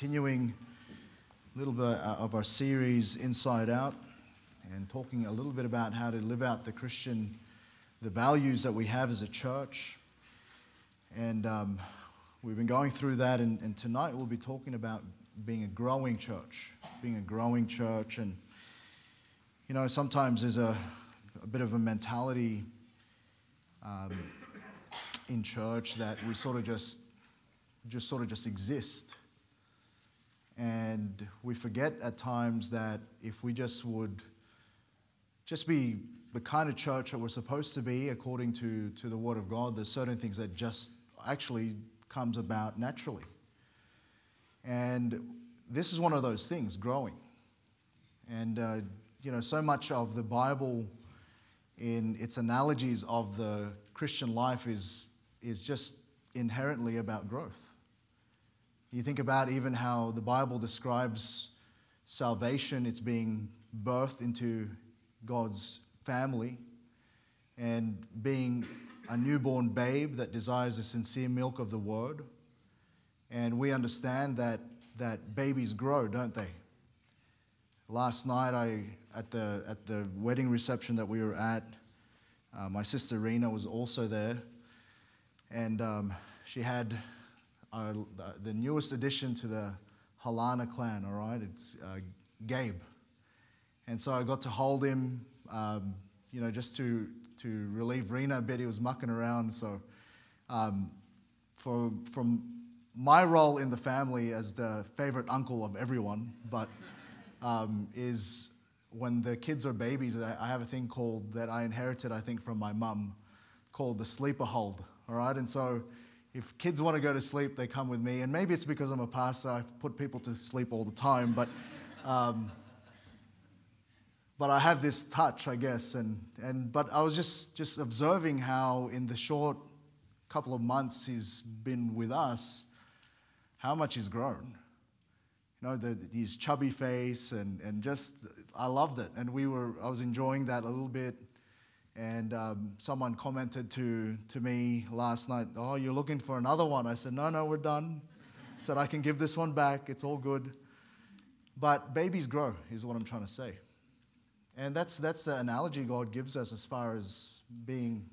continuing a little bit uh, of our series Inside Out and talking a little bit about how to live out the Christian, the values that we have as a church. And um, we've been going through that, and, and tonight we'll be talking about being a growing church, being a growing church. And, you know, sometimes there's a, a bit of a mentality um, in church that we sort of just just sort of just exist. And we forget at times that if we just would just be the kind of church that we're supposed to be according to, to the Word of God, there's certain things that just actually comes about naturally. And this is one of those things, growing. And, uh, you know, so much of the Bible in its analogies of the Christian life is, is just inherently about growth. You think about even how the Bible describes salvation, it's being birthed into God's family and being a newborn babe that desires the sincere milk of the word. And we understand that, that babies grow, don't they? Last night, I, at, the, at the wedding reception that we were at, uh, my sister Rena was also there. And um, she had our, the newest addition to the Hullana clan, all right? It's uh, Gabe. And so I got to hold him, um, you know, just to, to relieve Rena a bit. He was mucking around. So um, for, from my role in the family as the favorite uncle of everyone, but um, is when the kids are babies, I have a thing called that I inherited, I think, from my mum called the sleeper hold. All right. And so if kids want to go to sleep, they come with me. And maybe it's because I'm a pastor, I put people to sleep all the time, but, um, but I have this touch, I guess. And, and, but I was just, just observing how, in the short couple of months he's been with us, how much he's grown. You know, his chubby face, and, and just, I loved it. And we were, I was enjoying that a little bit. And um, someone commented to, to me last night, Oh, you're looking for another one? I said, No, no, we're done. I said, I can give this one back. It's all good. But babies grow, is what I'm trying to say. And that's, that's the analogy God gives us as far as being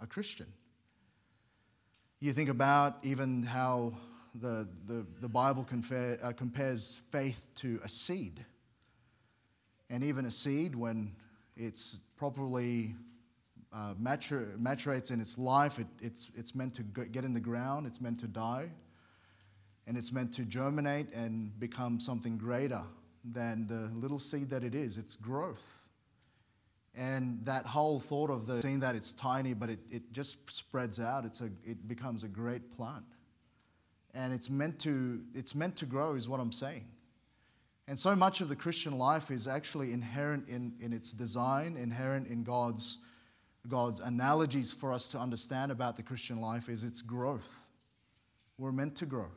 a Christian. You think about even how the, the, the Bible uh, compares faith to a seed. And even a seed, when it's properly uh, matur- maturates in its life, it, it's, it's meant to get in the ground, it's meant to die, and it's meant to germinate and become something greater than the little seed that it is. It's growth. And that whole thought of the seeing that it's tiny, but it, it just spreads out, it's a, it becomes a great plant. And it's meant, to, it's meant to grow, is what I'm saying. And so much of the Christian life is actually inherent in, in its design, inherent in God's God's analogies for us to understand about the Christian life is its growth. We're meant to grow.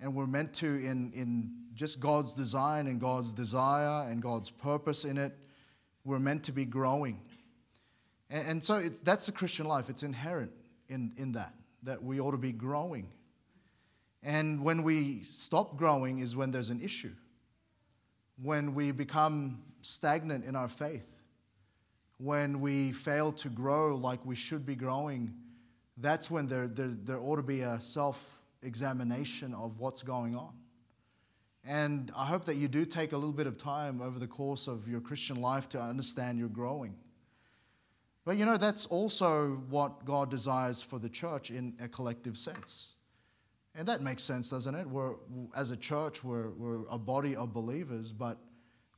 And we're meant to, in, in just God's design and God's desire and God's purpose in it, we're meant to be growing. And, and so it, that's the Christian life. It's inherent in, in that, that we ought to be growing. And when we stop growing is when there's an issue, when we become stagnant in our faith when we fail to grow like we should be growing, that's when there, there, there ought to be a self examination of what's going on. And I hope that you do take a little bit of time over the course of your Christian life to understand you're growing. But you know, that's also what God desires for the church in a collective sense. And that makes sense, doesn't it? We're, as a church, we're, we're a body of believers, but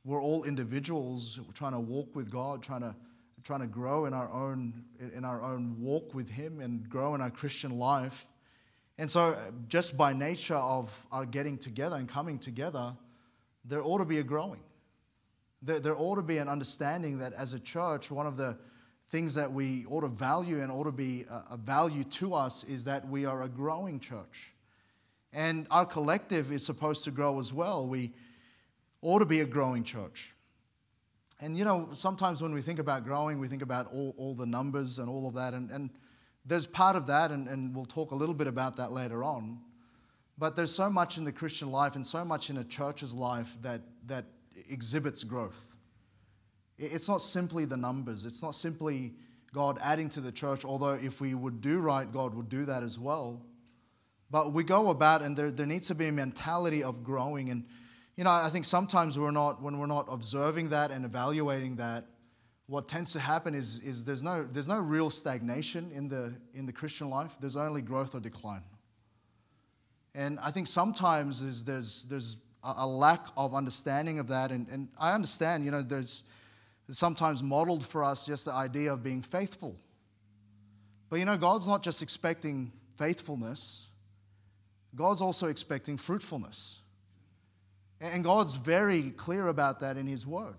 we're all individuals trying to walk with God, trying to trying to grow in our own in our own walk with him and grow in our christian life. And so just by nature of our getting together and coming together there ought to be a growing. There, there ought to be an understanding that as a church one of the things that we ought to value and ought to be a, a value to us is that we are a growing church. And our collective is supposed to grow as well. We ought to be a growing church and you know, sometimes when we think about growing, we think about all, all the numbers and all of that. And, and there's part of that, and, and we'll talk a little bit about that later on. But there's so much in the Christian life and so much in a church's life that, that exhibits growth. It's not simply the numbers, it's not simply God adding to the church, although if we would do right, God would do that as well. But we go about, and there, there needs to be a mentality of growing. And, you know, I think sometimes we're not, when we're not observing that and evaluating that, what tends to happen is, is there's, no, there's no real stagnation in the, in the Christian life, there's only growth or decline. And I think sometimes there's, there's, there's a lack of understanding of that. And, and I understand, you know, there's sometimes modeled for us just the idea of being faithful. But you know, God's not just expecting faithfulness, God's also expecting fruitfulness. And God's very clear about that in His Word.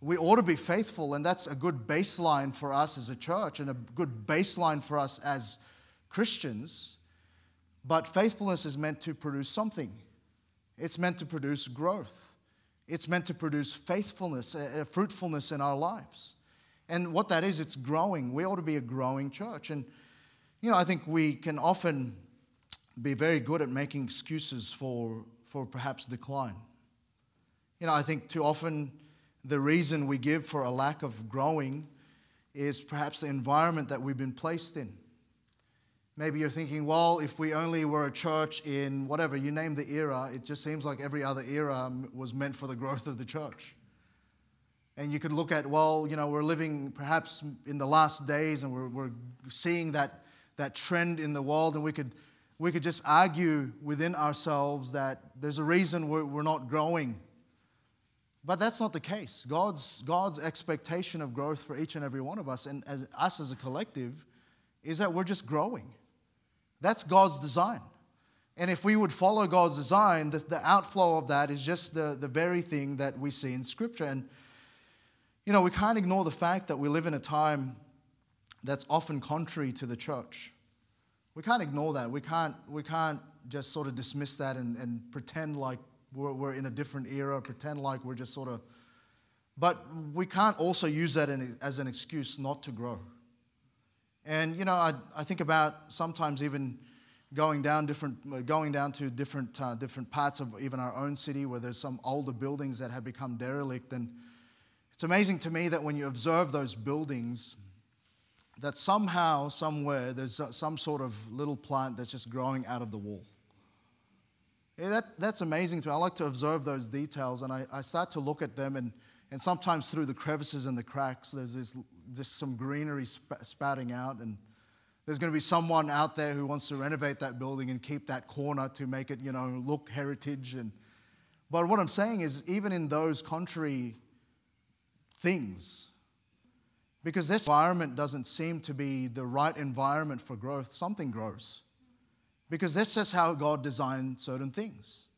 We ought to be faithful, and that's a good baseline for us as a church and a good baseline for us as Christians. But faithfulness is meant to produce something, it's meant to produce growth, it's meant to produce faithfulness, a fruitfulness in our lives. And what that is, it's growing. We ought to be a growing church. And, you know, I think we can often be very good at making excuses for, for perhaps decline. You know, I think too often the reason we give for a lack of growing is perhaps the environment that we've been placed in. Maybe you're thinking, well, if we only were a church in whatever, you name the era, it just seems like every other era was meant for the growth of the church. And you could look at, well, you know, we're living perhaps in the last days and we're, we're seeing that, that trend in the world, and we could, we could just argue within ourselves that there's a reason we're, we're not growing. But that's not the case. God's, God's expectation of growth for each and every one of us, and as, us as a collective, is that we're just growing. That's God's design. And if we would follow God's design, the, the outflow of that is just the, the very thing that we see in Scripture. And, you know, we can't ignore the fact that we live in a time that's often contrary to the church. We can't ignore that. We can't, we can't just sort of dismiss that and, and pretend like we're, we're in a different era, pretend like we're just sort of. But we can't also use that in, as an excuse not to grow. And you know, I, I think about sometimes even going down different, going down to different uh, different parts of even our own city where there's some older buildings that have become derelict, and it's amazing to me that when you observe those buildings, that somehow, somewhere, there's some sort of little plant that's just growing out of the wall. Yeah, that, that's amazing to me. I like to observe those details, and I, I start to look at them, and, and sometimes through the crevices and the cracks, there's this, just some greenery sp- spouting out, and there's going to be someone out there who wants to renovate that building and keep that corner to make it, you know, look heritage. And but what I'm saying is, even in those contrary things, because this environment doesn't seem to be the right environment for growth, something grows. Because that's just how God designed certain things.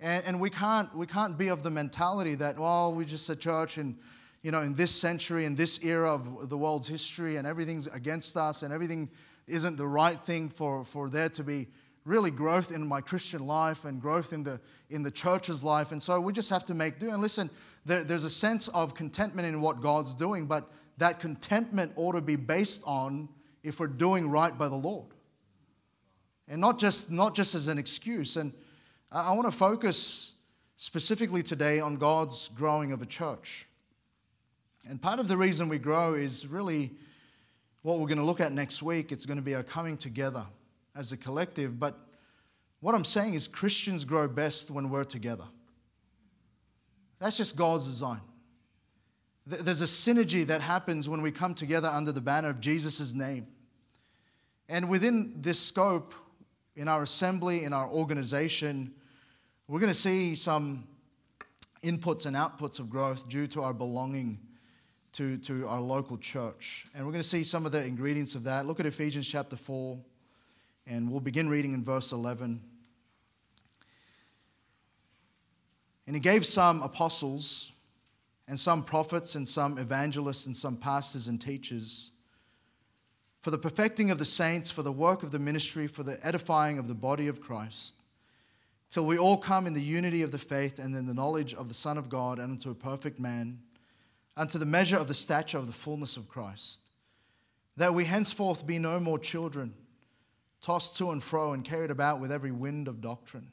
And, and we, can't, we can't be of the mentality that, well, we're just a church and you know, in this century, in this era of the world's history, and everything's against us, and everything isn't the right thing for, for there to be really growth in my Christian life and growth in the, in the church's life. And so we just have to make do. And listen, there, there's a sense of contentment in what God's doing, but that contentment ought to be based on if we're doing right by the Lord. And not just, not just as an excuse. And I, I want to focus specifically today on God's growing of a church. And part of the reason we grow is really what we're going to look at next week. It's going to be our coming together as a collective. But what I'm saying is Christians grow best when we're together. That's just God's design. There's a synergy that happens when we come together under the banner of Jesus' name. And within this scope, in our assembly, in our organization, we're going to see some inputs and outputs of growth due to our belonging to, to our local church. And we're going to see some of the ingredients of that. Look at Ephesians chapter 4, and we'll begin reading in verse 11. And he gave some apostles, and some prophets, and some evangelists, and some pastors and teachers for the perfecting of the saints, for the work of the ministry, for the edifying of the body of Christ, till we all come in the unity of the faith and in the knowledge of the Son of God and unto a perfect man unto the measure of the stature of the fullness of Christ, that we henceforth be no more children, tossed to and fro and carried about with every wind of doctrine,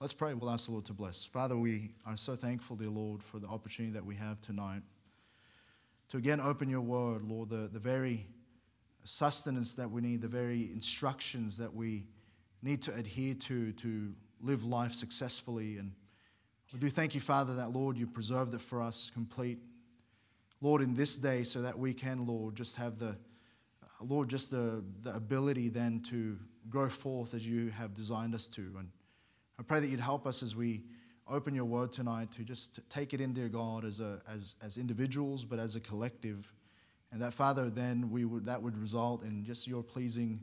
Let's pray. We'll ask the Lord to bless. Father, we are so thankful, dear Lord, for the opportunity that we have tonight to again open your word, Lord, the, the very sustenance that we need, the very instructions that we need to adhere to to live life successfully. And we do thank you, Father, that, Lord, you preserved it for us complete. Lord, in this day, so that we can, Lord, just have the, Lord, just the, the ability then to grow forth as you have designed us to. And I pray that you'd help us as we open your word tonight to just take it in, dear God, as, a, as, as individuals, but as a collective. And that, Father, then we would, that would result in just your pleasing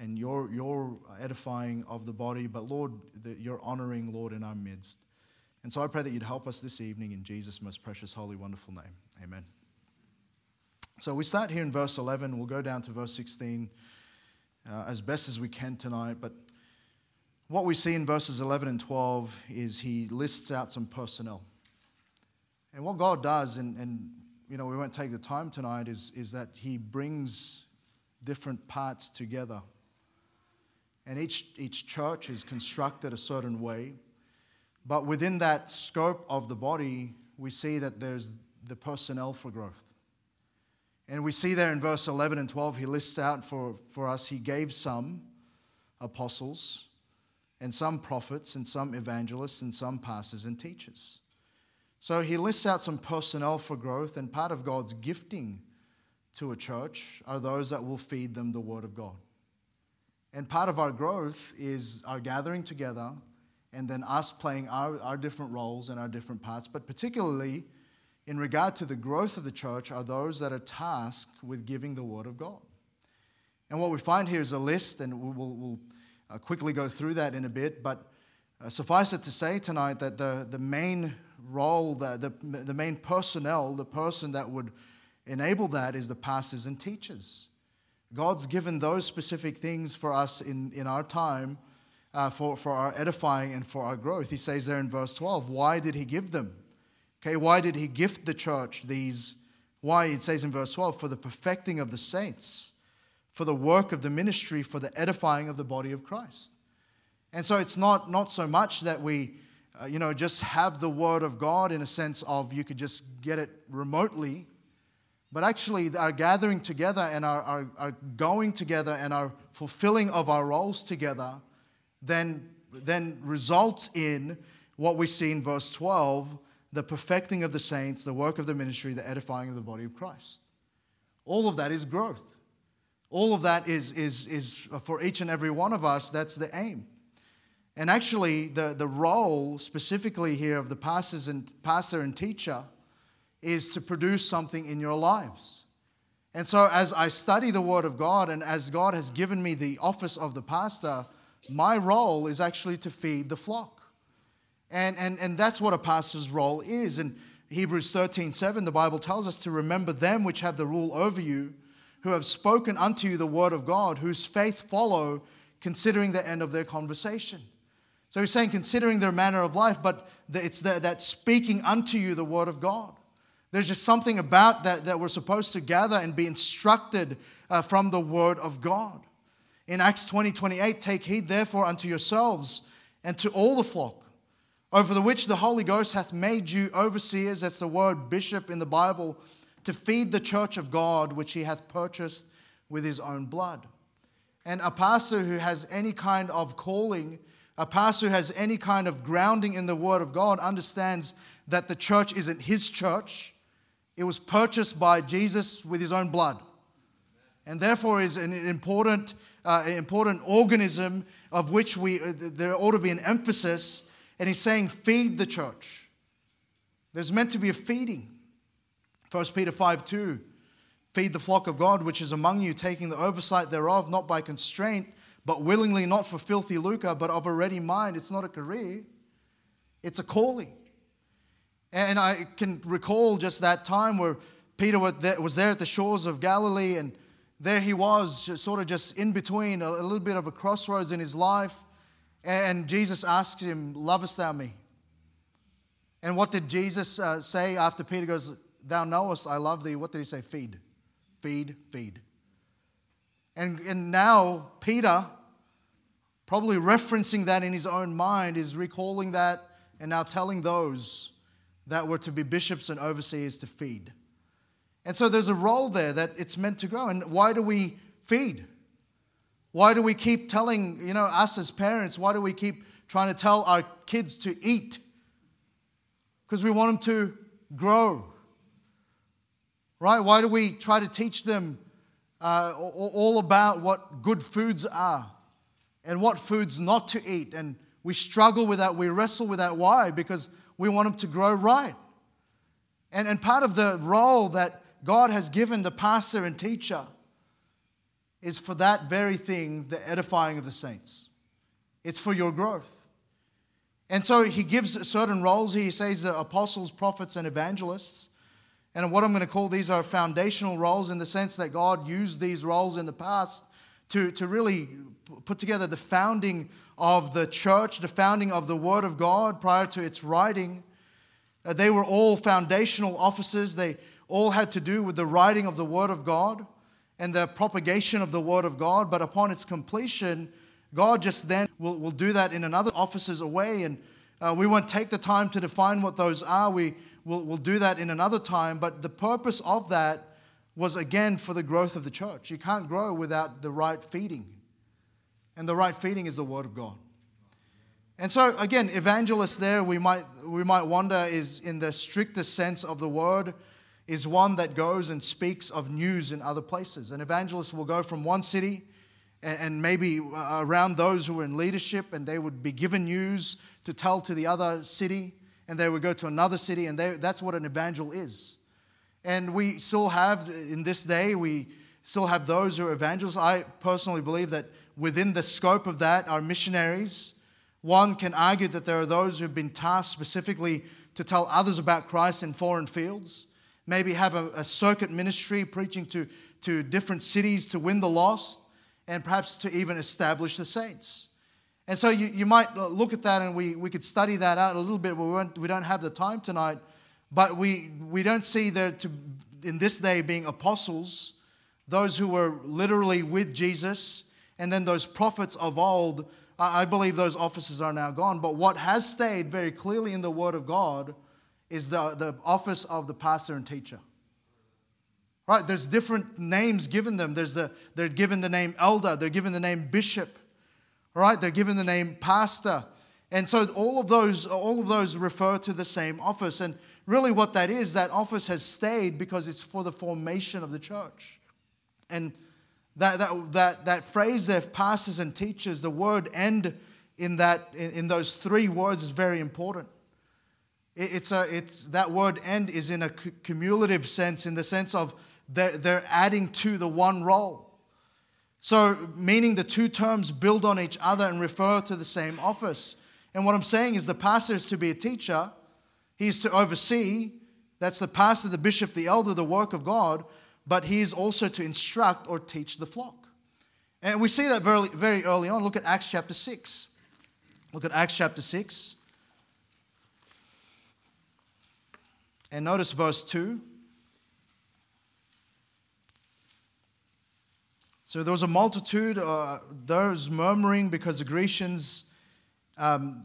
and your, your edifying of the body, but Lord, that you're honoring, Lord, in our midst. And so I pray that you'd help us this evening in Jesus' most precious, holy, wonderful name. Amen. So we start here in verse 11. We'll go down to verse 16 uh, as best as we can tonight. But what we see in verses 11 and 12 is he lists out some personnel. And what God does, and, and you know, we won't take the time tonight, is, is that he brings different parts together. And each, each church is constructed a certain way. But within that scope of the body, we see that there's the personnel for growth. And we see there in verse 11 and 12, he lists out for, for us, he gave some apostles, and some prophets, and some evangelists, and some pastors and teachers. So he lists out some personnel for growth, and part of God's gifting to a church are those that will feed them the Word of God. And part of our growth is our gathering together and then us playing our, our different roles and our different parts, but particularly in regard to the growth of the church are those that are tasked with giving the word of God. And what we find here is a list, and we'll, we'll uh, quickly go through that in a bit, but uh, suffice it to say tonight that the, the main role, the, the, the main personnel, the person that would enable that is the pastors and teachers. God's given those specific things for us in, in our time uh, for, for our edifying and for our growth. He says there in verse 12, why did he give them? Okay, why did he gift the church these? Why? It says in verse 12, for the perfecting of the saints, for the work of the ministry, for the edifying of the body of Christ. And so it's not, not so much that we, uh, you know, just have the word of God in a sense of you could just get it remotely, but actually our gathering together and our, our, our going together and our fulfilling of our roles together then, then results in what we see in verse 12 the perfecting of the saints, the work of the ministry, the edifying of the body of Christ. All of that is growth. All of that is, is, is for each and every one of us, that's the aim. And actually, the, the role specifically here of the pastors and, pastor and teacher is to produce something in your lives. And so, as I study the Word of God and as God has given me the office of the pastor, my role is actually to feed the flock. And, and, and that's what a pastor's role is. In Hebrews 13 7, the Bible tells us to remember them which have the rule over you, who have spoken unto you the word of God, whose faith follow, considering the end of their conversation. So he's saying, considering their manner of life, but it's the, that speaking unto you the word of God. There's just something about that that we're supposed to gather and be instructed uh, from the word of God. In Acts 20 28, take heed therefore unto yourselves and to all the flock over the which the Holy Ghost hath made you overseers, that's the word bishop in the Bible, to feed the church of God, which he hath purchased with his own blood. And a pastor who has any kind of calling, a pastor who has any kind of grounding in the word of God, understands that the church isn't his church. It was purchased by Jesus with his own blood. And therefore is an important, uh, important organism of which we, uh, there ought to be an emphasis and he's saying, feed the church. There's meant to be a feeding. 1 Peter 5 2. Feed the flock of God which is among you, taking the oversight thereof, not by constraint, but willingly, not for filthy lucre, but of a ready mind. It's not a career, it's a calling. And I can recall just that time where Peter was there at the shores of Galilee, and there he was, sort of just in between, a little bit of a crossroads in his life. And Jesus asked him, Lovest thou me? And what did Jesus uh, say after Peter goes, Thou knowest I love thee? What did he say? Feed, feed, feed. And, and now Peter, probably referencing that in his own mind, is recalling that and now telling those that were to be bishops and overseers to feed. And so there's a role there that it's meant to grow. And why do we feed? Why do we keep telling, you know, us as parents, why do we keep trying to tell our kids to eat? Because we want them to grow. Right? Why do we try to teach them uh, all about what good foods are and what foods not to eat? And we struggle with that, we wrestle with that. Why? Because we want them to grow right. And, and part of the role that God has given the pastor and teacher is for that very thing, the edifying of the saints. It's for your growth. And so he gives certain roles. He says the apostles, prophets, and evangelists. And what I'm going to call these are foundational roles in the sense that God used these roles in the past to, to really put together the founding of the church, the founding of the Word of God prior to its writing. Uh, they were all foundational offices. They all had to do with the writing of the Word of God and the propagation of the Word of God. But upon its completion, God just then will, will do that in another offices away. And uh, we won't take the time to define what those are. We will we'll do that in another time. But the purpose of that was again for the growth of the church. You can't grow without the right feeding. And the right feeding is the Word of God. And so, again, evangelist there, we might, we might wonder, is in the strictest sense of the word, is one that goes and speaks of news in other places. An evangelist will go from one city and maybe uh, around those who are in leadership, and they would be given news to tell to the other city, and they would go to another city, and they, that's what an evangel is. And we still have, in this day, we still have those who are evangelists. I personally believe that within the scope of that are missionaries. One can argue that there are those who've been tasked specifically to tell others about Christ in foreign fields maybe have a, a circuit ministry preaching to, to different cities to win the lost, and perhaps to even establish the saints. And so you, you might look at that and we, we could study that out a little bit, we, won't, we don't have the time tonight. But we, we don't see there to, in this day being apostles, those who were literally with Jesus, and then those prophets of old. I believe those offices are now gone. But what has stayed very clearly in the Word of God is the, the office of the pastor and teacher. Right? There's different names given them. There's the, they're given the name elder, they're given the name bishop, right? They're given the name pastor. And so all of those, all of those refer to the same office. And really what that is, that office has stayed because it's for the formation of the church. And that, that, that, that phrase there, pastors and teachers, the word end in, that, in, in those three words is very important. It's a, it's, that word end is in a cumulative sense, in the sense of they're, they're adding to the one role. So, meaning the two terms build on each other and refer to the same office. And what I'm saying is the pastor is to be a teacher, he's to oversee. That's the pastor, the bishop, the elder, the work of God, but he is also to instruct or teach the flock. And we see that very, very early on. Look at Acts chapter 6. Look at Acts chapter 6. And notice verse 2. So there was a multitude, uh, those murmuring because the Grecians, um,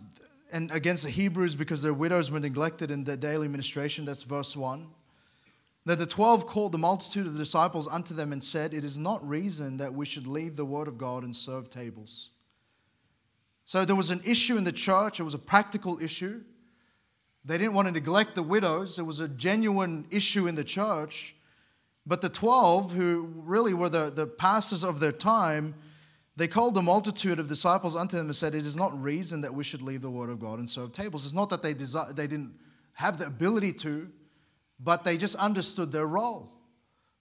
and against the Hebrews because their widows were neglected in their daily ministration. That's verse 1. Then the twelve called the multitude of the disciples unto them and said, It is not reason that we should leave the word of God and serve tables. So there was an issue in the church, it was a practical issue. They didn't want to neglect the widows. It was a genuine issue in the church. But the 12, who really were the, the pastors of their time, they called the multitude of disciples unto them and said, It is not reason that we should leave the word of God and serve tables. It's not that they, desi- they didn't have the ability to, but they just understood their role.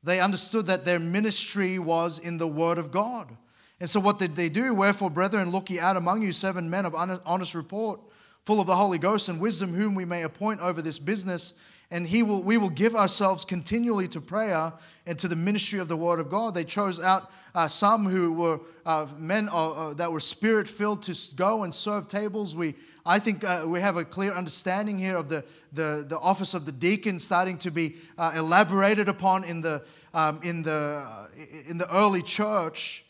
They understood that their ministry was in the word of God. And so, what did they do? Wherefore, brethren, look ye out among you seven men of honest report, full of the Holy Ghost and wisdom, whom we may appoint over this business. And he will, we will give ourselves continually to prayer and to the ministry of the Word of God. They chose out uh, some who were uh, men uh, uh that were spirit filled to go and serve tables. We, I think uh, we have a clear understanding here of the, the, the office of the deacon starting to be uh, elaborated upon in the, um, in, the, in the early church.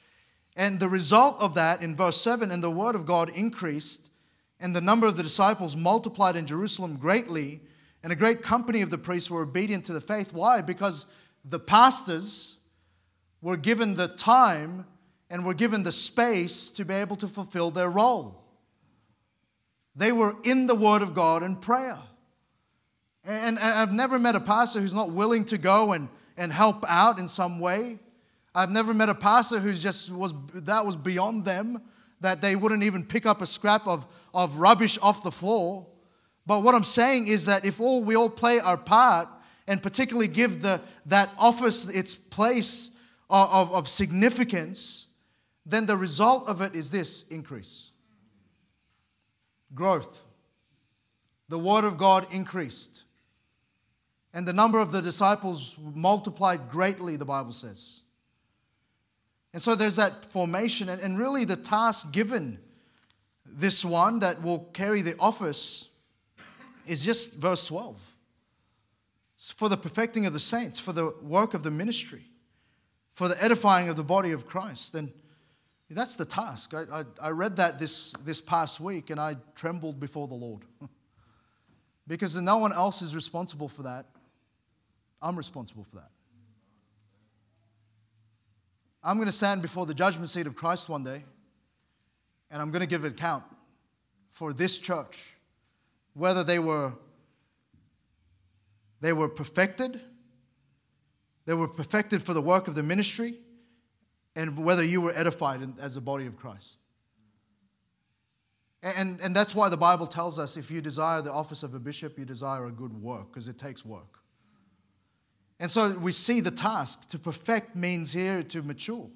And the result of that in verse 7 and the word of God increased, and the number of the disciples multiplied in Jerusalem greatly, and a great company of the priests were obedient to the faith. Why? Because the pastors were given the time and were given the space to be able to fulfill their role. They were in the Word of God and prayer. And I've never met a pastor who's not willing to go and, and help out in some way. I've never met a pastor who's just was that was beyond them, that they wouldn't even pick up a scrap of, of rubbish off the floor. But what I'm saying is that if all we all play our part and particularly give the, that office its place of, of, of significance, then the result of it is this increase. Growth. The word of God increased. And the number of the disciples multiplied greatly, the Bible says. And so there's that formation, and really the task given this one that will carry the office is just verse 12. It's for the perfecting of the saints, for the work of the ministry, for the edifying of the body of Christ. And that's the task. I, I, I read that this, this past week and I trembled before the Lord. because no one else is responsible for that. I'm responsible for that. I'm going to stand before the judgment seat of Christ one day, and I'm going to give an account for this church, whether they were they were perfected, they were perfected for the work of the ministry, and whether you were edified as a body of Christ. And, and that's why the Bible tells us if you desire the office of a bishop, you desire a good work, because it takes work. And so we see the task to perfect means here to mature.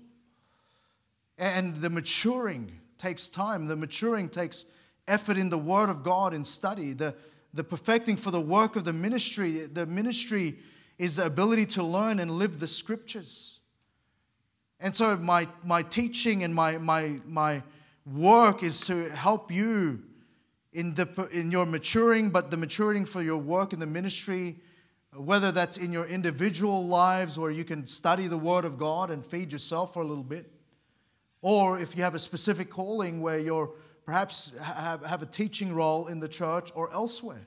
And the maturing takes time, the maturing takes effort in the Word of God in study. The, the perfecting for the work of the ministry, the ministry is the ability to learn and live the scriptures. And so my, my teaching and my, my, my work is to help you in, the, in your maturing, but the maturing for your work in the ministry whether that's in your individual lives where you can study the Word of God and feed yourself for a little bit, or if you have a specific calling where you're perhaps have, a teaching role in the church or elsewhere.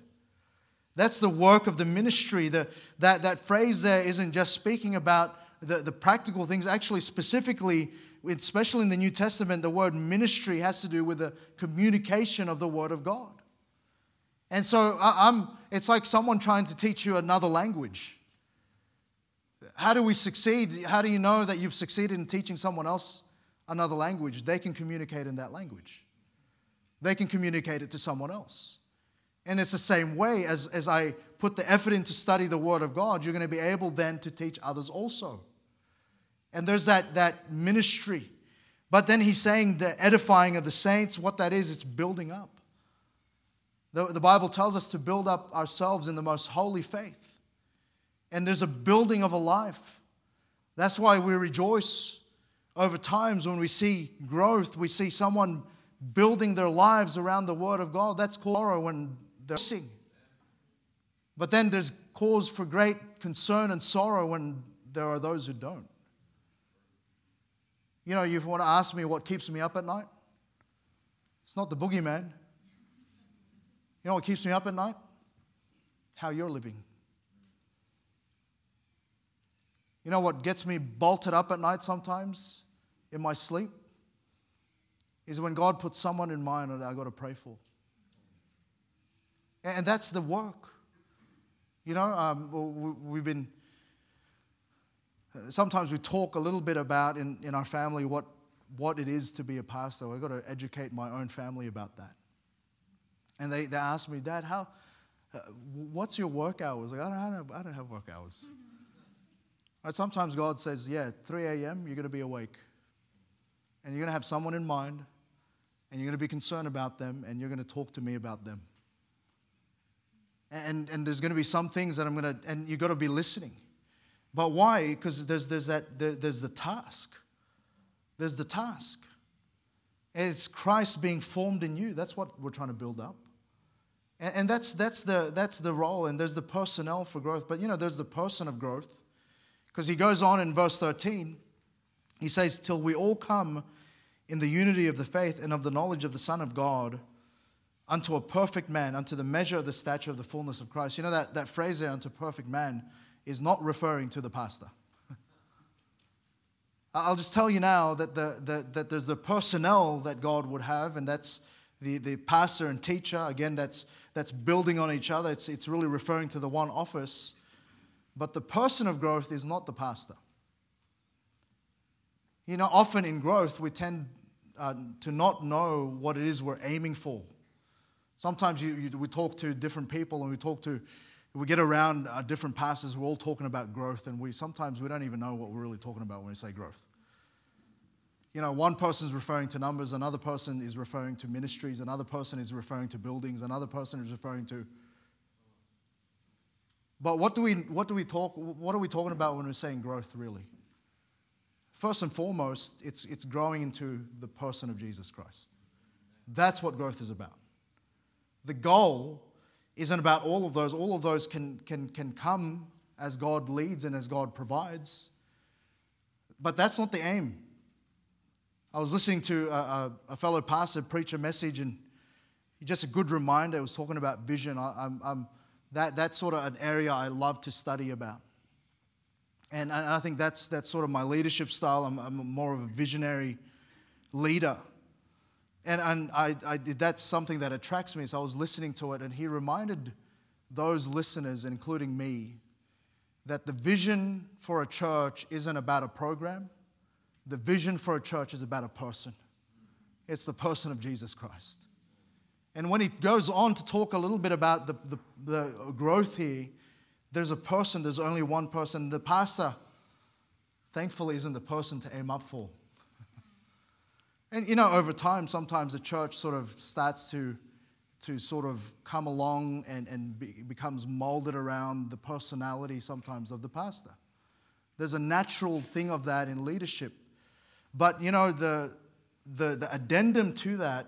That's the work of the ministry. The, that, that phrase there isn't just speaking about the, the practical things, actually, specifically, especially in the New Testament, the word ministry has to do with the communication of the Word of God. And so I'm, it's like someone trying to teach you another language. How do we succeed? How do you know that you've succeeded in teaching someone else another language? They can communicate in that language, they can communicate it to someone else. And it's the same way as, as I put the effort in to study the Word of God, you're going to be able then to teach others also. And there's that, that ministry. But then he's saying the edifying of the saints, what that is, it's building up. The, the Bible tells us to build up ourselves in the most holy faith. And there's a building of a life. That's why we rejoice over times when we see growth, we see someone building their lives around the Word of God. That's called sorrow when they're sing. But then there's cause for great concern and sorrow when there are those who don't. You know, you want to ask me what keeps me up at night? It's not the boogeyman. You know what keeps me up at night? How you're living. You know what gets me bolted up at night sometimes in my sleep? Is when God puts someone in mind that I got to pray for. And that's the work. You know, um, we've been, sometimes we talk a little bit about in, in our family what, what it is to be a pastor. I've got to educate my own family about that. And they, they asked me, Dad, how, uh, what's your work hours? Like, I don't, I don't, I don't have work hours. Right, sometimes God says, yeah, 3 a.m., you're going to be awake. and you're going to have someone in mind, and you're going to be concerned about them, and you're going to talk to me about them. And, and there's going to be some things that I'm going to, and you've got to be listening. But why? Because there's, there's, that, there, there's the task. There's the task. It's Christ being formed in you. That's what we're trying to build up. And, and that's, that's, the, that's the role, and there's the personnel for growth. But you know, there's the person of growth. Because he goes on in verse 13, he says, Till we all come in the unity of the faith and of the knowledge of the Son of God unto a perfect man, unto the measure of the stature of the fullness of Christ. You know that, that phrase there, unto perfect man, is not referring to the pastor. I'll just tell you now that, the, the, that there's the personnel that God would have, and that's the, the pastor and teacher. Again, that's, that's building on each other. It's, it's really referring to the one office. But the person of growth is not the pastor. You know, often in growth, we tend uh, to not know what it is we're aiming for. Sometimes you, you, we talk to different people and we talk to, we get around uh, different pastors, we're all talking about growth, and we sometimes we don't even know what we're really talking about when we say growth. You know, one person is referring to numbers, another person is referring to ministries, another person is referring to buildings, another person is referring to. But what do we, what do we talk, what are we talking about when we're saying growth really? First and foremost, it's, it's growing into the person of Jesus Christ. That's what growth is about. The goal isn't about all of those. All of those can, can, can come as God leads and as God provides. But that's not the aim. I was listening to a, a, fellow pastor preach a message, and just a good reminder. He was talking about vision. I, I'm, I'm, that, that's sort of an area I love to study about. And I think that's, that's sort of my leadership style. I'm, I'm more of a visionary leader. And, and I, I, that's something that attracts me. So I was listening to it, and he reminded those listeners, including me, that the vision for a church isn't about a program. The vision for a church is about a person. It's the person of Jesus Christ. And when he goes on to talk a little bit about the, the, the growth here, there's a person, there's only one person. The pastor, thankfully, isn't the person to aim up for. and you know, over time, sometimes the church sort of starts to, to sort of come along and, and be, becomes molded around the personality sometimes of the pastor. There's a natural thing of that in leadership. But you know, the, the, the addendum to that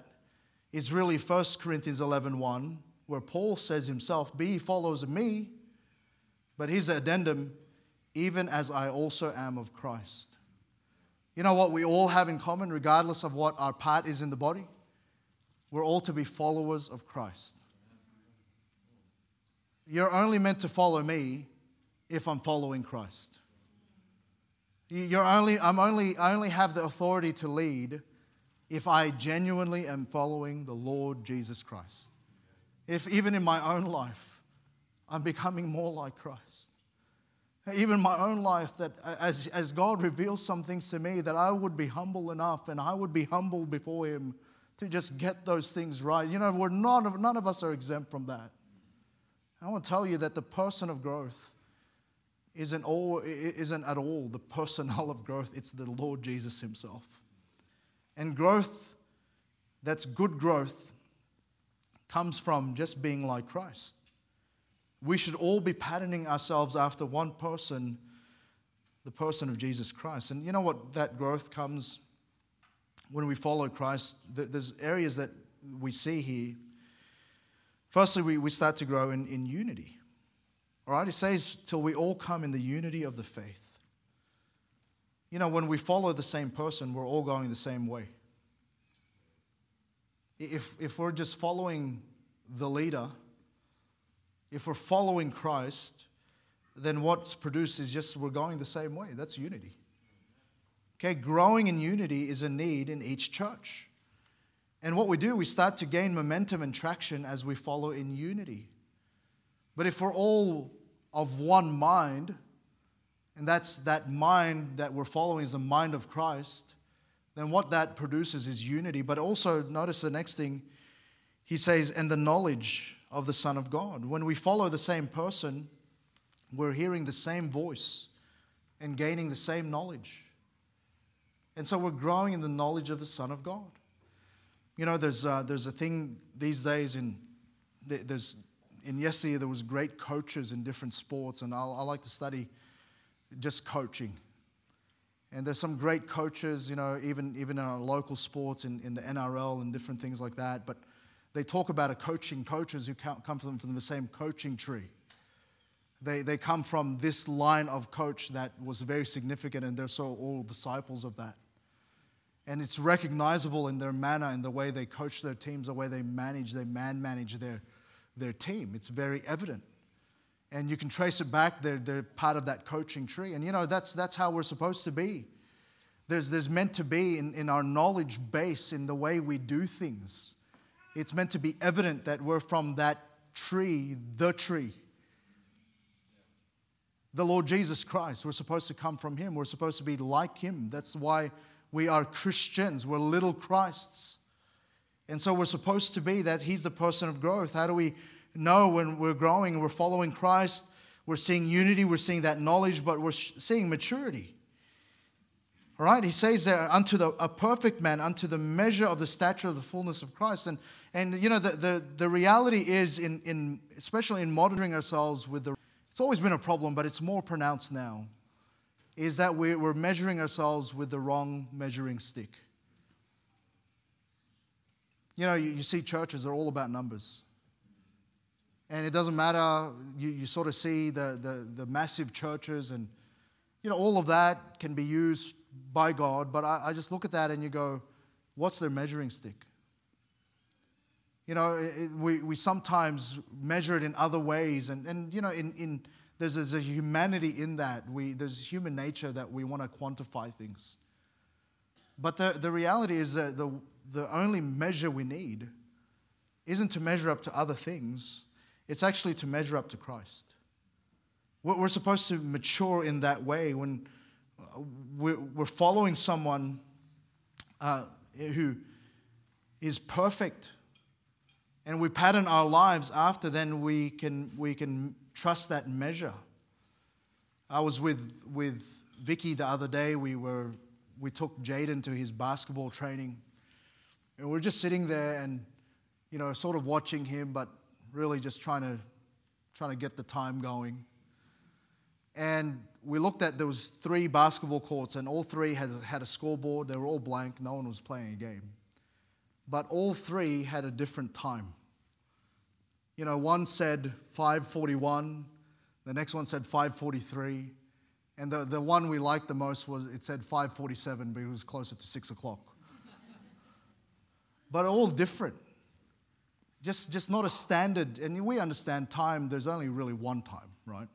is really 1 Corinthians 11 1, where Paul says himself, Be follows me but his addendum, even as I also am of Christ. You know what we all have in common, regardless of what our part is in the body? We're all to be followers of Christ. You're only meant to follow me if I'm following Christ. You're only, I'm only, I only have the authority to lead if I genuinely am following the Lord Jesus Christ. If even in my own life, I'm becoming more like Christ. Even my own life, that as, as God reveals some things to me, that I would be humble enough and I would be humble before Him to just get those things right. You know, we're not, none of us are exempt from that. I want to tell you that the person of growth isn't, all, isn't at all the personnel of growth, it's the Lord Jesus Himself. And growth that's good growth comes from just being like Christ. We should all be patterning ourselves after one person, the person of Jesus Christ. And you know what? That growth comes when we follow Christ. There's areas that we see here. Firstly, we, we start to grow in, in unity. All right, it says, till we all come in the unity of the faith. You know, when we follow the same person, we're all going the same way. If, if we're just following the leader, if we're following Christ, then what's produced is just we're going the same way. That's unity. Okay, growing in unity is a need in each church. And what we do, we start to gain momentum and traction as we follow in unity. But if we're all of one mind, and that's that mind that we're following is the mind of Christ, then what that produces is unity. But also, notice the next thing he says, and the knowledge of the Son of God. When we follow the same person, we're hearing the same voice and gaining the same knowledge. And so we're growing in the knowledge of the Son of God. You know, there's, uh, there's a thing these days in, there's, in yesterday there was great coaches in different sports, and I, I like to study just coaching. And there's some great coaches, you know, even, even in our local sports, in, in the NRL and different things like that. But they talk about a coaching coaches who come from, the same coaching tree. They, they come from this line of coach that was very significant, and they're so all disciples of that. And it's recognizable in their manner, in the way they coach their teams, the way they manage, they man manage their, their team. It's very evident. And you can trace it back, they're, they're part of that coaching tree. And you know, that's, that's how we're supposed to be. There's, there's meant to be in, in our knowledge base, in the way we do things. It's meant to be evident that we're from that tree, the tree. The Lord Jesus Christ. We're supposed to come from Him. We're supposed to be like Him. That's why we are Christians, we're little Christs. And so we're supposed to be that He's the person of growth. How do we know when we're growing, we're following Christ? We're seeing unity, we're seeing that knowledge, but we're seeing maturity. All right, he says that unto the, a perfect man, unto the measure of the stature of the fullness of Christ. And, and you know, the, the, the reality is, in, in, especially in monitoring ourselves with the, it's always been a problem, but it's more pronounced now is that we're measuring ourselves with the wrong measuring stick. You know, you, see churches are all about numbers. And it doesn't matter, you, you sort of see the, the, the massive churches, and, you know, all of that can be used by God, but I, I just look at that and you go, what's their measuring stick? You know, it, we, we sometimes measure it in other ways, and, and you know, in, in there's, there's a humanity in that. We, there's human nature that we want to quantify things. But the, the reality is that the, the only measure we need isn't to measure up to other things, it's actually to measure up to Christ. We're supposed to mature in that way when we're following someone uh, who is perfect and we pattern our lives after, then we can, we can trust that measure. I was with, with Vicky the other day. We, were, we took Jaden to his basketball training. And we we're just sitting there and, you know, sort of watching him, but really just trying to, trying to get the time going. And we looked at, there was three basketball courts, and all three had, had a scoreboard. They were all blank. No one was playing a game. But all three had a different time. You know, one said 541, the next one said 543, and the, the one we liked the most was it said 547, but it was closer to 6 o'clock. but all different. Just, just not a standard, and we understand time, there's only really one time, right?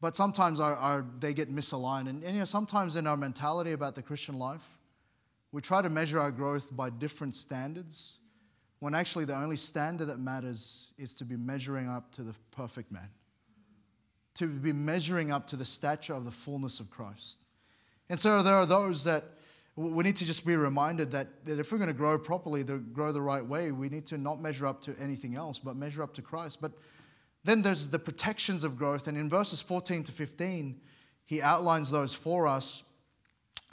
But sometimes our, our, they get misaligned. And, and you know, sometimes in our mentality about the Christian life, we try to measure our growth by different standards when actually the only standard that matters is to be measuring up to the perfect man, to be measuring up to the stature of the fullness of Christ. And so there are those that we need to just be reminded that, that if we're going to grow properly, to grow the right way, we need to not measure up to anything else, but measure up to Christ. But then there's the protections of growth. And in verses 14 to 15, he outlines those for us.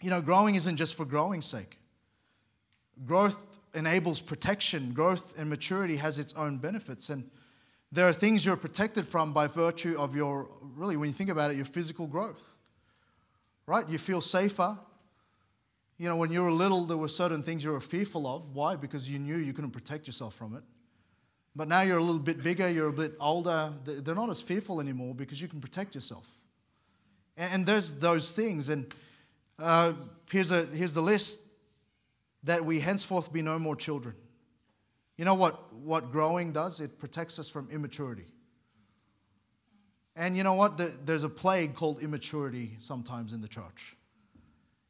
You know, growing isn't just for growing's sake. Growth enables protection. Growth and maturity has its own benefits. And there are things you're protected from by virtue of your, really, when you think about it, your physical growth. Right? You feel safer. You know, when you were little, there were certain things you were fearful of. Why? Because you knew you couldn't protect yourself from it. But now you're a little bit bigger, you're a bit older. They're not as fearful anymore because you can protect yourself. And there's those things. And uh, here's, a, here's the list that we henceforth be no more children. You know what, what growing does? It protects us from immaturity. And you know what? There's a plague called immaturity sometimes in the church.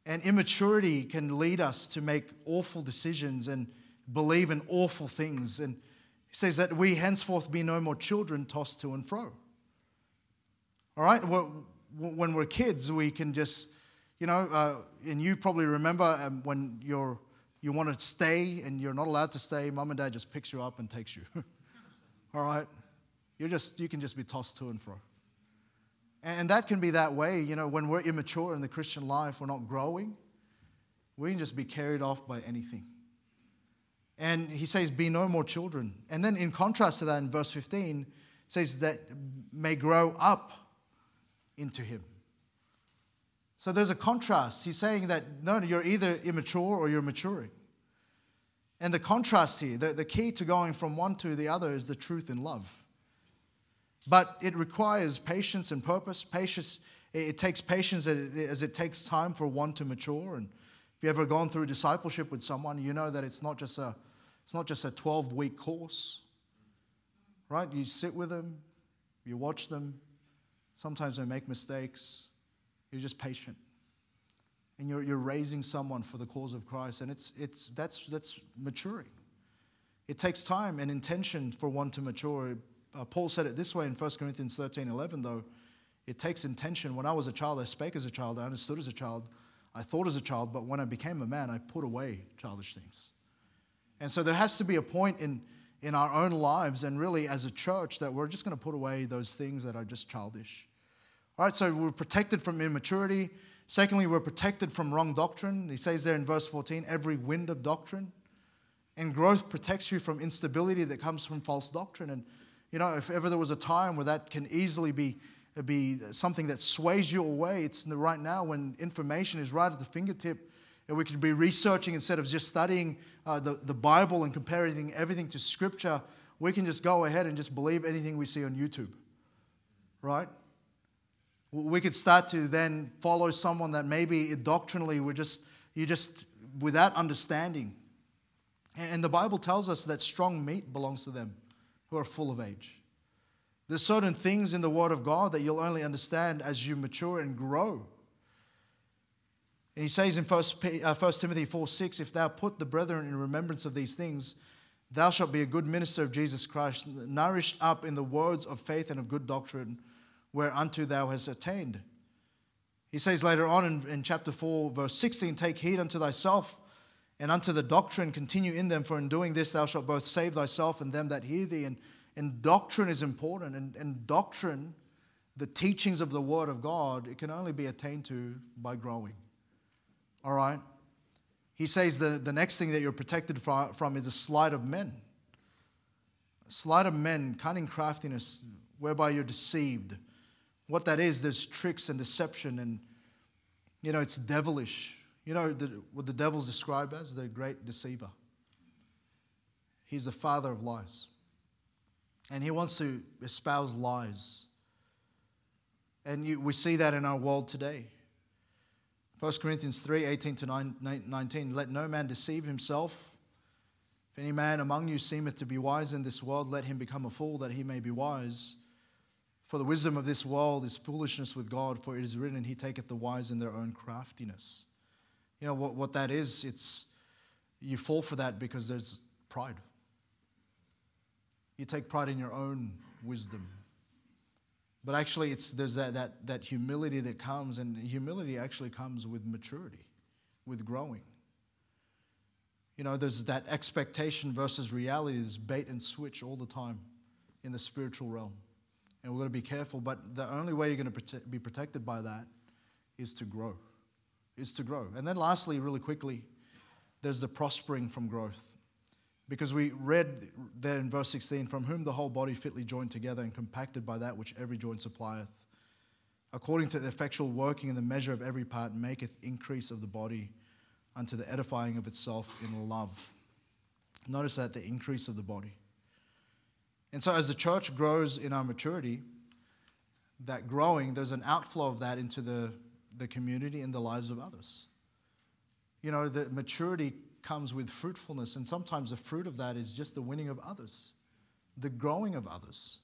And immaturity can lead us to make awful decisions and believe in awful things. And says that we henceforth be no more children tossed to and fro. All right? When we're kids, we can just, you know, uh, and you probably remember um, when you're you want to stay and you're not allowed to stay, mom and dad just picks you up and takes you. All right? You're just, you can just be tossed to and fro. And that can be that way, you know, when we're immature in the Christian life, we're not growing. we can just be carried off by anything. And he says, Be no more children. And then, in contrast to that, in verse 15, says that may grow up into him. So there's a contrast. He's saying that no, you're either immature or you're maturing. And the contrast here, the, the key to going from one to the other is the truth in love. But it requires patience and purpose. Patience, it takes patience as it takes time for one to mature. And if you've ever gone through discipleship with someone, you know that it's not just a, it's not just a 12 week course, right? You sit with them, you watch them. Sometimes they make mistakes. You're just patient. And you're, you're raising someone for the cause of Christ. And it's, it's, that's, that's maturing. It takes time and intention for one to mature. Uh, Paul said it this way in 1 Corinthians 13 11, though. It takes intention. When I was a child, I spake as a child, I understood as a child, I thought as a child, but when I became a man, I put away childish things. And so there has to be a point in, in our own lives and really as a church that we're just going to put away those things that are just childish. All right, so we're protected from immaturity. Secondly, we're protected from wrong doctrine. He says there in verse 14, every wind of doctrine. And growth protects you from instability that comes from false doctrine. And, you know, if ever there was a time where that can easily be, be something that sways you away, it's right now when information is right at the fingertip and we could be researching instead of just studying uh, the, the Bible and comparing everything to Scripture. We can just go ahead and just believe anything we see on YouTube, right? We could start to then follow someone that maybe doctrinally we're just, you just, without understanding. And the Bible tells us that strong meat belongs to them who are full of age. There's certain things in the Word of God that you'll only understand as you mature and grow. And he says in 1, uh, Timothy 4 6, if thou put the brethren in remembrance of these things, thou shalt be a good minister of Jesus Christ, nourished up in the words of faith and of good doctrine whereunto thou hast attained. He says later on in, in chapter 4, verse 16, Take heed unto thyself and unto the doctrine, continue in them, for in doing this thou shalt both save thyself and them that hear thee. And, and doctrine is important. And, and doctrine, the teachings of the Word of God, it can only be attained to by growing. All right? He says the, the next thing that you're protected from, is the sleight of men. Sleight of men, cunning craftiness, whereby you're deceived what that is, there's tricks and deception, and you know, it's devilish. You know the, what the devil's described as? The great deceiver. He's the father of lies. And he wants to espouse lies. And you, we see that in our world today. 1 Corinthians 3 18 to 19. Let no man deceive himself. If any man among you seemeth to be wise in this world, let him become a fool that he may be wise. For the wisdom of this world is foolishness with God, for it is written, He taketh the wise in their own craftiness. You know what, what that is? It's you fall for that because there's pride. You take pride in your own wisdom. But actually, it's, there's that, that, that humility that comes, and humility actually comes with maturity, with growing. You know, there's that expectation versus reality, this bait and switch all the time in the spiritual realm and we've got to be careful. But the only way you're going to prote- be protected by that is to grow, is to grow. And then, lastly, really quickly, there's the prospering from growth. Because we read there in verse 16, from whom the whole body fitly joined together and compacted by that which every joint supplieth, according to the effectual working in the measure of every part, maketh increase of the body unto the edifying of itself in love. Notice that the increase of the body. And so, as the church grows in our maturity, that growing, there's an outflow of that into the, the community and the lives of others. You know, the maturity comes with fruitfulness, and sometimes the fruit of that is just the winning of others, the growing of others.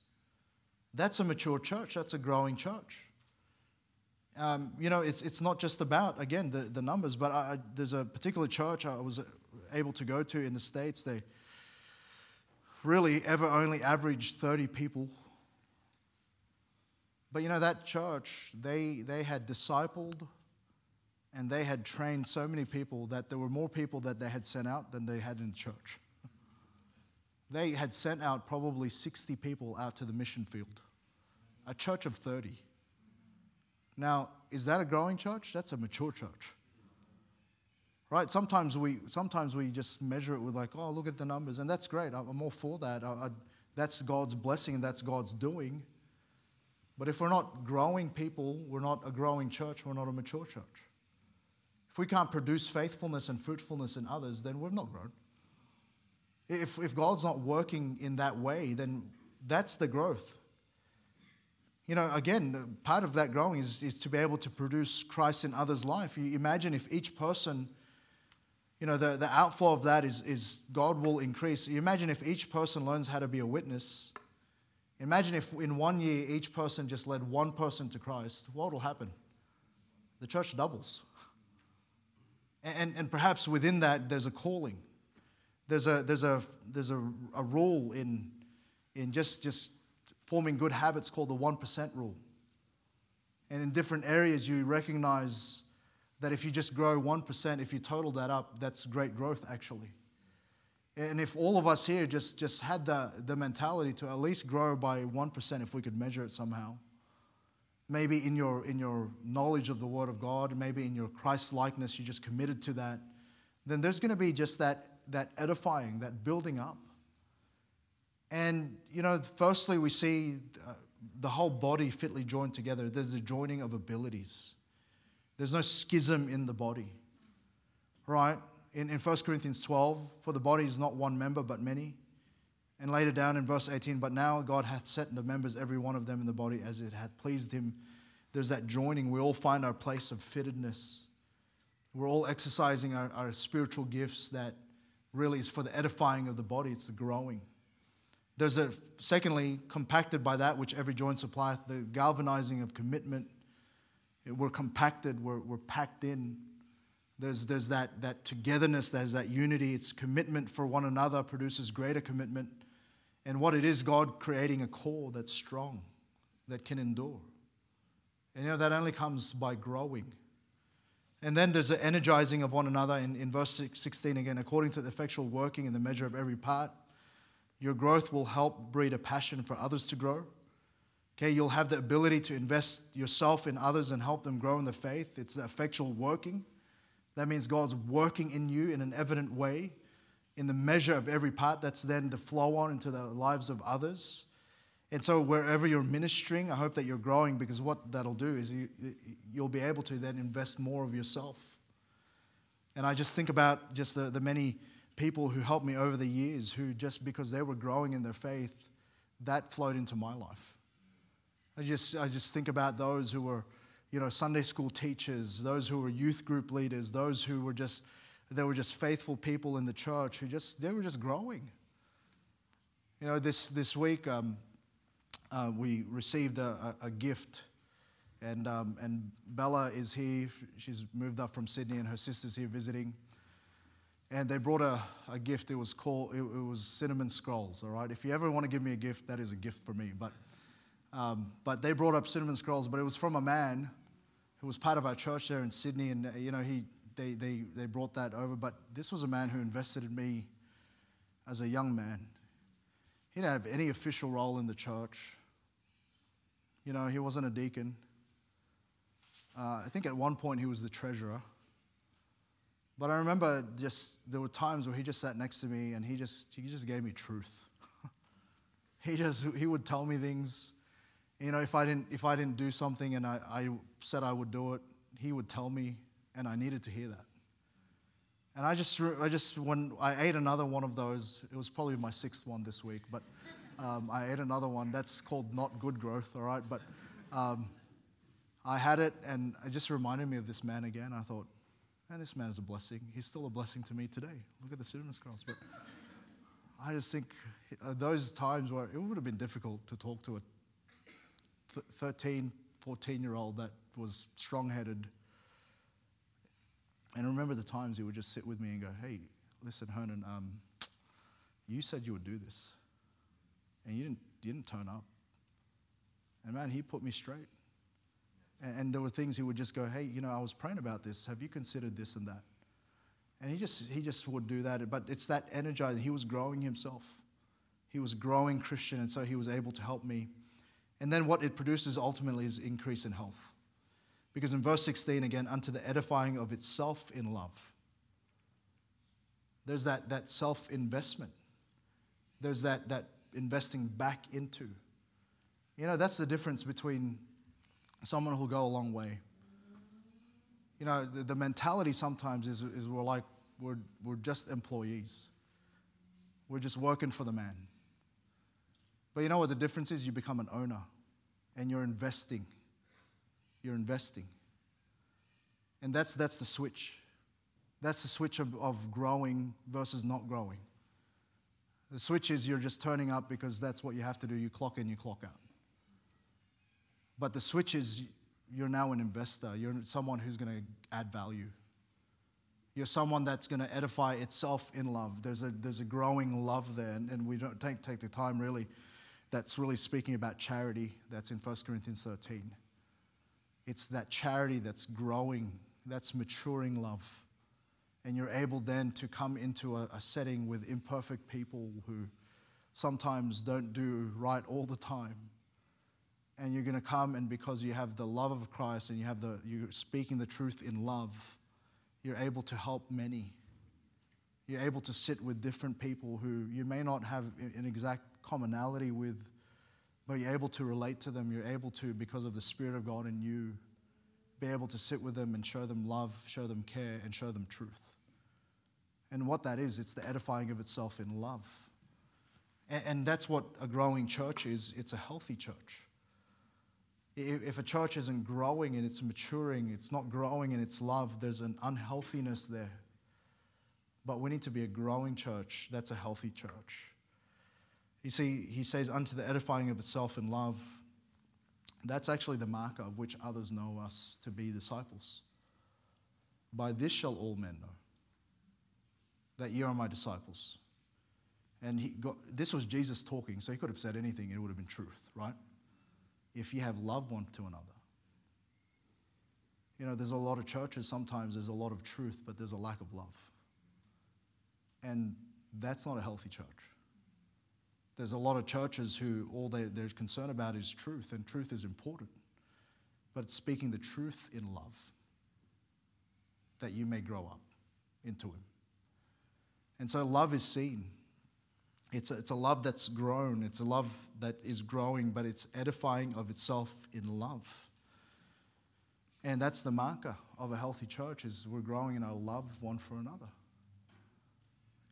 That's a mature church, that's a growing church. Um, you know, it's, it's not just about, again, the, the numbers, but I, there's a particular church I was able to go to in the States. They, really ever only averaged 30 people. But you know, that church, they, they had discipled and they had trained so many people that there were more people that they had sent out than they had in the church. They had sent out probably 60 people out to the mission field, a church of 30. Now, is that a growing church? That's a mature church. Right? Sometimes we, sometimes we just measure it with, like, oh, look at the numbers, and that's great. I'm all for that. I, I, that's God's blessing and that's God's doing. But if we're not growing people, we're not a growing church, we're not a mature church. If we can't produce faithfulness and fruitfulness in others, then we've not grown. If, if God's not working in that way, then that's the growth. You know, again, part of that growing is, is to be able to produce Christ in others' life. You imagine if each person, you know, the, the outflow of that is, is God will increase. You imagine if each person learns how to be a witness. Imagine if in one year each person just led one person to Christ. What will happen? The church doubles. And, and perhaps within that, there's a calling. There's a, there's a, there's a, a rule in, in just, just forming good habits called the 1% rule. And in different areas, you recognize that if you just grow 1%, if you total that up, that's great growth actually. And if all of us here just, just had the, the mentality to at least grow by 1%, if we could measure it somehow, maybe in your, in your knowledge of the Word of God, maybe in your Christ likeness, you just committed to that, then there's going to be just that, that edifying, that building up. And, you know, firstly, we see uh, the whole body fitly joined together. There's a joining of abilities, there's no schism in the body, right? In, in 1 Corinthians 12, for the body is not one member, but many. And later down in verse 18, but now God hath set the members, every one of them in the body, as it hath pleased him. There's that joining. We all find our place of fittedness. We're all exercising our, our spiritual gifts that really is for the edifying of the body, it's the growing. There's a, secondly, compacted by that which every joint supplieth, the galvanizing of commitment. We're compacted, we're, we're packed in. There's, there's that, that togetherness, there's that unity. It's commitment for one another produces greater commitment. And what it is, God creating a core that's strong, that can endure. And you know, that only comes by growing. And then there's the energizing of one another in, in verse 16 again, according to the effectual working in the measure of every part your growth will help breed a passion for others to grow. Okay, you'll have the ability to invest yourself in others and help them grow in the faith. It's the effectual working. That means God's working in you in an evident way, in the measure of every part. That's then the flow on into the lives of others. And so, wherever you're ministering, I hope that you're growing because what that'll do is you, you'll be able to then invest more of yourself. And I just think about just the, the many people who helped me over the years who just because they were growing in their faith, that flowed into my life. I just, I just think about those who were, you know, Sunday school teachers, those who were youth group leaders, those who were just, they were just faithful people in the church who just, they were just growing. You know, this, this week um, uh, we received a, a, a gift and, um, and Bella is here. She's moved up from Sydney and her sister's here visiting and they brought a, a gift. It was called, it, it, was cinnamon scrolls, all right? If you ever want to give me a gift, that is a gift for me. But, um, but they brought up cinnamon scrolls, but it was from a man who was part of our church there in Sydney. And, you know, he, they, they, they brought that over. But this was a man who invested in me as a young man. He didn't have any official role in the church. You know, he wasn't a deacon. Uh, I think at one point he was the treasurer. But I remember just there were times where he just sat next to me and he just he just gave me truth. he just he would tell me things. You know, if I didn't if I didn't do something and I, I said I would do it, he would tell me, and I needed to hear that. And I just I just when I ate another one of those, it was probably my sixth one this week, but um, I ate another one. That's called not good growth, all right. But um, I had it, and it just reminded me of this man again. I thought, and this man is a blessing. He's still a blessing to me today. Look at the cinnamon scrolls. But I just think uh, those times where it would have been difficult to talk to a 13, 14 year old that was strong headed. And I remember the times he would just sit with me and go, Hey, listen, Hernan, um, you said you would do this. And you didn't, you didn't turn up. And man, he put me straight. And there were things he would just go, hey, you know, I was praying about this. Have you considered this and that? And he just, he just would do that. But it's that energizing. He was growing himself. He was growing Christian, and so he was able to help me. And then what it produces ultimately is increase in health. Because in verse 16, again, unto the edifying of itself in love. There's that, that self investment. There's that, that investing back into. You know, that's the difference between someone who'll go a long way. You know, the, the mentality sometimes is, is we're like, we're, we're just employees. We're just working for the man. But you know what the difference is? You become an owner and you're investing. You're investing. And that's, that's the switch. That's the switch of, of growing versus not growing. The switch is you're just turning up because that's what you have to do. You clock in, you clock out. But the switch is you're now an investor. You're someone who's going to add value. You're someone that's going to edify itself in love. There's a, there's a growing love there, and, and we don't take, take the time really. That's really speaking about charity. That's in 1 Corinthians 13. It's that charity that's growing, that's maturing love. And you're able then to come into a, a setting with imperfect people who sometimes don't do right all the time. And you're going to come, and because you have the love of Christ and you have the, you're speaking the truth in love, you're able to help many. You're able to sit with different people who you may not have an exact commonality with, but you're able to relate to them. You're able to, because of the Spirit of God in you, be able to sit with them and show them love, show them care, and show them truth. And what that is, it's the edifying of itself in love. And, and that's what a growing church is it's a healthy church. If a church isn't growing and it's maturing, it's not growing in its love, there's an unhealthiness there. But we need to be a growing church that's a healthy church. You see, he says, unto the edifying of itself in love, that's actually the marker of which others know us to be disciples. By this shall all men know that ye are my disciples. And he got, this was Jesus talking, so he could have said anything, it would have been truth, right? if you have love one to another. You know, there's a lot of churches, sometimes there's a lot of truth, but there's a lack of love. And that's not a healthy church. There's a lot of churches who all they, they're concerned about is truth, and truth is important. But it's speaking the truth in love that you may grow up into Him. And so love is seen. It's a, it's a love that's grown. It's a love that is growing, but it's edifying of itself in love. And that's the marker of a healthy church is we're growing in our love one for another.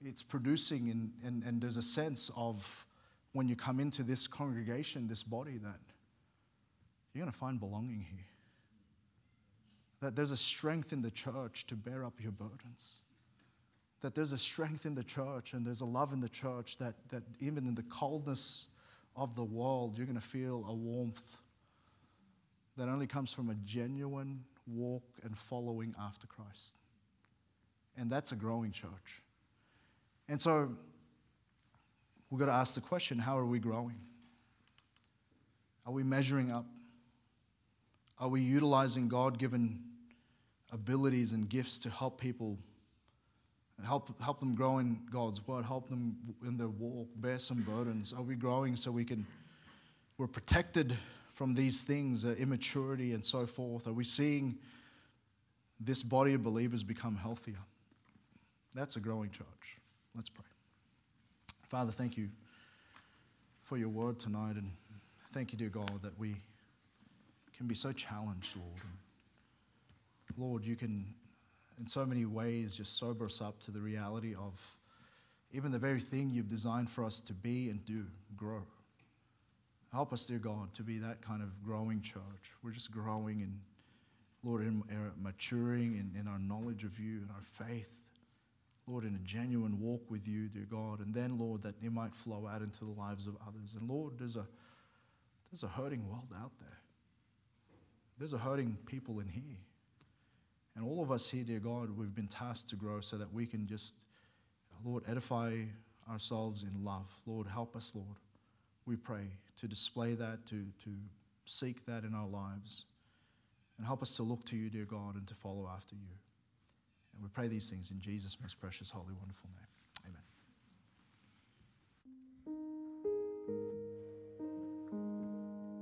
It's producing, and, and, and there's a sense of when you come into this congregation, this body, that you're going to find belonging here. That there's a strength in the church to bear up your burdens that there's a strength in the church and there's a love in the church that, that even in the coldness of the world, you're going to feel a warmth that only comes from a genuine walk and following after Christ. And that's a growing church. And so we've got to ask the question how are we growing? Are we measuring up? Are we utilizing God given abilities and gifts to help people help, help them grow in God's word, help them in their walk, bear some burdens? Are we growing so we can, we're protected from these things, uh, immaturity and so forth? Are we seeing this body of believers become healthier? That's a growing church. Let's pray. Father, thank you for your word tonight, and thank you, dear God, that we can be so challenged, Lord. Lord, you can in so many ways just sober us up to the reality of even the very thing you've designed for us to be and do, grow. Help us, dear God, to be that kind of growing church. We're just growing and, Lord, in, uh, maturing in, in our knowledge of you and our faith. Lord, in a genuine walk with you, dear God. And then, Lord, that it might flow out into the lives of others. And Lord, there's a, there's a hurting world out there. There's a hurting people in here. And all of us here, dear God, we've been tasked to grow so that we can just, Lord, edify ourselves in love. Lord, help us, Lord. We pray to display that, to, to seek that in our lives. And help us to look to you, dear God, and to follow after you. We pray these things in Jesus' most precious, holy, wonderful name.